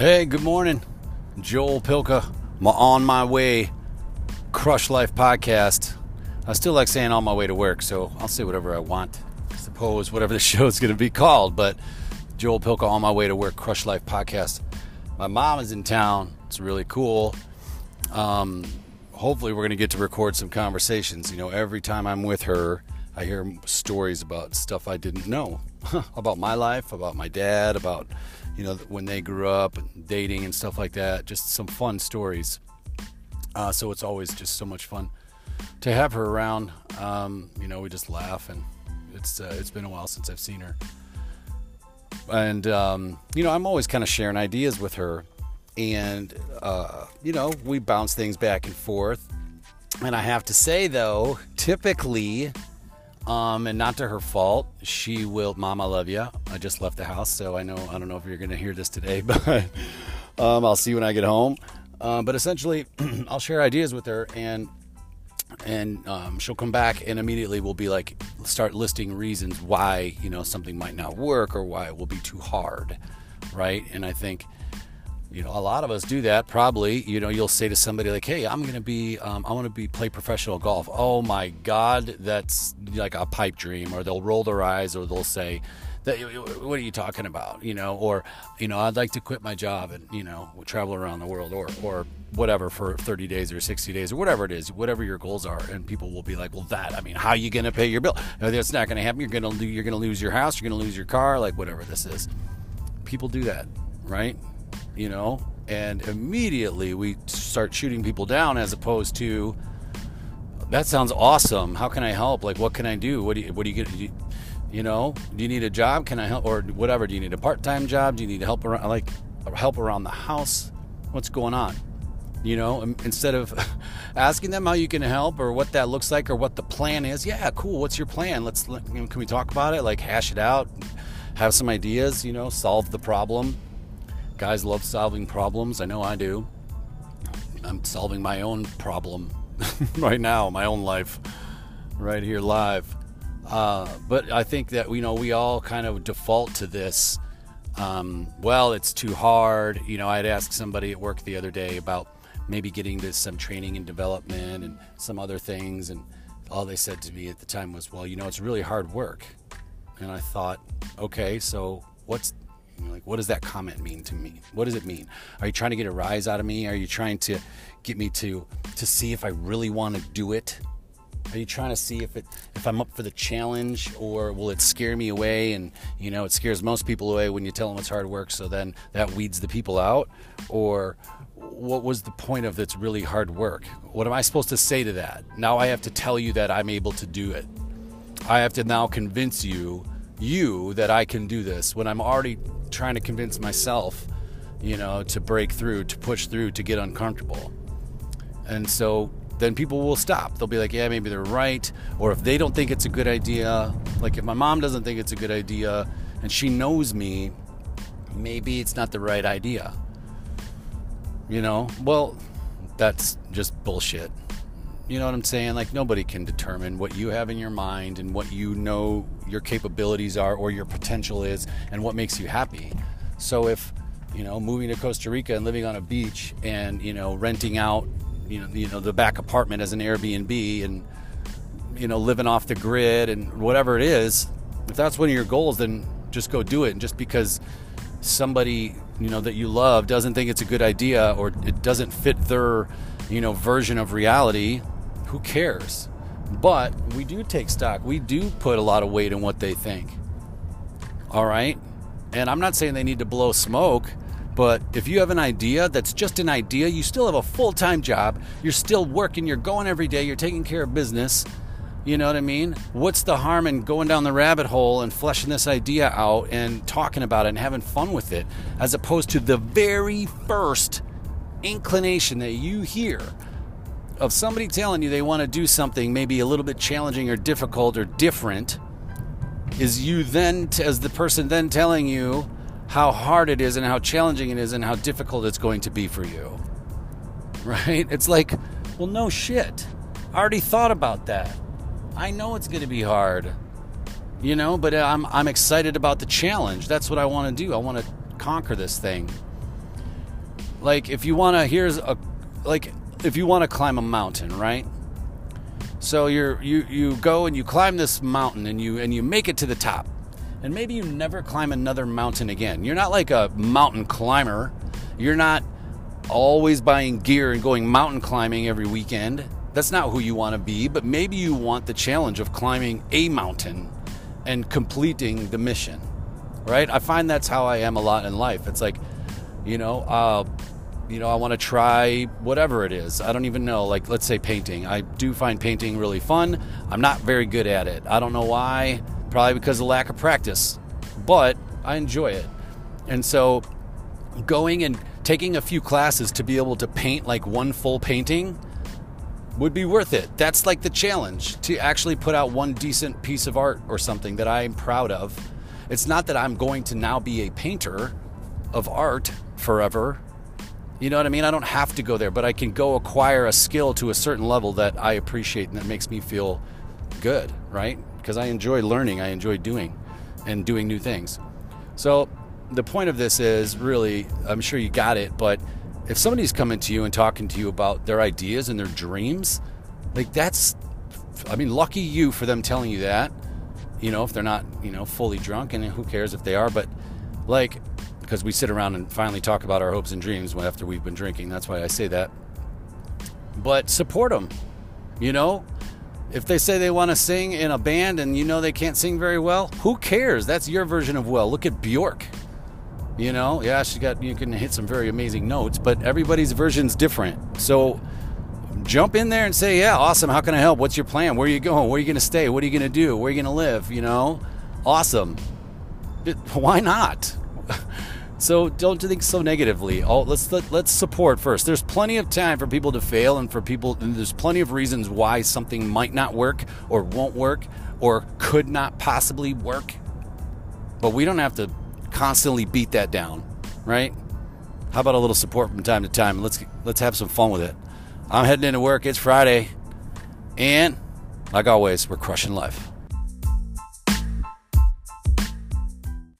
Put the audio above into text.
Hey, good morning. Joel Pilka, my On My Way Crush Life podcast. I still like saying on my way to work, so I'll say whatever I want. I suppose whatever the show is going to be called, but Joel Pilka, On My Way to Work Crush Life podcast. My mom is in town. It's really cool. Um, hopefully, we're going to get to record some conversations. You know, every time I'm with her, I hear stories about stuff I didn't know about my life, about my dad, about you know when they grew up, dating and stuff like that. Just some fun stories. Uh, so it's always just so much fun to have her around. Um, you know, we just laugh, and it's uh, it's been a while since I've seen her. And um, you know, I'm always kind of sharing ideas with her, and uh, you know, we bounce things back and forth. And I have to say, though, typically um, and not to her fault. She will, Mom, I love you. I just left the house, so I know I don't know if you're to hear this today, but um, I'll see you when I get home. Um, but essentially, I'll share ideas with her, and and um, she'll come back, and immediately we'll be like, start listing reasons why you know something might not work or why it will be too hard, right? And I think you know a lot of us do that. Probably you know you'll say to somebody like hey i'm to be um, i want to be play professional golf. Oh my god that's like a pipe dream or they'll roll their eyes or they'll say that what are you talking about? You know or you know i'd like to quit my job and you know travel around the world or or whatever for 30 days or 60 days or whatever it is whatever your goals are and people will be like well that i mean how are you going to pay your bill? No, that's not going to happen. You're going to you're going to lose your house you're going to lose your car like whatever this is. People do that right you know, and immediately we start shooting people down as opposed to that sounds awesome. How can I help? Like, what can I do? What do you, what do you get? You, you know, do you need a job? Can I help or whatever? Do you need a part-time job? Do you need help around like help around the house? What's going on? You know, instead of asking them how you can help or what that looks like or what the plan is. Yeah, cool. What's your plan? Let's can we talk about it? Like hash it out, have some ideas. You know, solve the problem Guys love solving problems. I know I do. I'm solving my own problem right now, my own life, right here live. Uh, but I think that you know we all kind of default to this. Um, well, it's too hard. You know, I'd asked somebody at work the other day about maybe getting to some training and development and some other things, and all they said to me at the time was, "Well, you know, it's really hard work." And I thought, okay, so what's like, what does that comment mean to me? What does it mean? Are you trying to get a rise out of me? Are you trying to get me to to see if I really want to do it? Are you trying to see if it if I'm up for the challenge or will it scare me away? And you know, it scares most people away when you tell them it's hard work. So then that weeds the people out. Or what was the point of that's really hard work? What am I supposed to say to that? Now I have to tell you that I'm able to do it. I have to now convince you you that I can do this when I'm already trying to convince myself, you know, to break through, to push through, to get uncomfortable. And so then people will stop. They'll be like, yeah, maybe they're right. Or if they don't think it's a good idea, like if my mom doesn't think it's a good idea and she knows me, maybe it's not the right idea. You know, well, that's just bullshit. You know what I'm saying? Like nobody can determine what you have in your mind and what you know your capabilities are or your potential is and what makes you happy. So if, you know, moving to Costa Rica and living on a beach and, you know, renting out, you know, you know, the back apartment as an Airbnb and you know, living off the grid and whatever it is, if that's one of your goals, then just go do it. And just because somebody, you know, that you love doesn't think it's a good idea or it doesn't fit their, you know, version of reality, who cares? But we do take stock. We do put a lot of weight in what they think. All right? And I'm not saying they need to blow smoke, but if you have an idea that's just an idea, you still have a full time job, you're still working, you're going every day, you're taking care of business. You know what I mean? What's the harm in going down the rabbit hole and fleshing this idea out and talking about it and having fun with it, as opposed to the very first inclination that you hear of somebody telling you they want to do something maybe a little bit challenging or difficult or different is you then as the person then telling you how hard it is and how challenging it is and how difficult it's going to be for you. Right? It's like well no shit. I already thought about that. I know it's going to be hard you know but uh, i'm i'm excited about the challenge. That's what i want to do. I want to conquer this thing. Like if you want to here's a like if you want to climb a mountain, right? So you're you you go and you climb this mountain and you and you make it to the top. And maybe you never climb another mountain again. You're not like a mountain climber. You're not always buying gear and going mountain climbing every weekend. That's not who you want to be, but maybe you want the challenge of climbing a mountain and completing the mission. Right? I find that's how I am a lot in life. It's like, you know, uh, you know, I want to try whatever it is. I don't even know. Like, let's say painting. I do find painting really fun. I'm not very good at it. I don't know why. Probably because of lack of practice, but I enjoy it. And so, going and taking a few classes to be able to paint like one full painting would be worth it. That's like the challenge to actually put out one decent piece of art or something that I'm proud of. It's not that I'm going to now be a painter of art forever you know what I mean? I don't have to go there, but I can go acquire a skill to a certain level that I appreciate and that makes me feel good, right? Because I enjoy learning, I enjoy doing and doing new things. So, the point of this is really, I'm sure you got it, but if somebody's coming to you and talking to you about their ideas and their dreams, like that's, I mean, lucky you for them telling you that. You know, if they're not, you know, fully drunk, and who cares if they are, but like, because we sit around and finally talk about our hopes and dreams after we've been drinking. That's why I say that. But support them. You know, if they say they want to sing in a band and you know they can't sing very well, who cares? That's your version of well. Look at Bjork. You know, yeah, she got you can hit some very amazing notes, but everybody's version's different. So jump in there and say, "Yeah, awesome. How can I help? What's your plan? Where are you going? Where are you going to stay? What are you going to do? Where are you going to live?" You know, awesome. Why not? So don't think so negatively. Oh, let's let, let's support first. There's plenty of time for people to fail, and for people, and there's plenty of reasons why something might not work, or won't work, or could not possibly work. But we don't have to constantly beat that down, right? How about a little support from time to time? Let's let's have some fun with it. I'm heading into work. It's Friday, and like always, we're crushing life.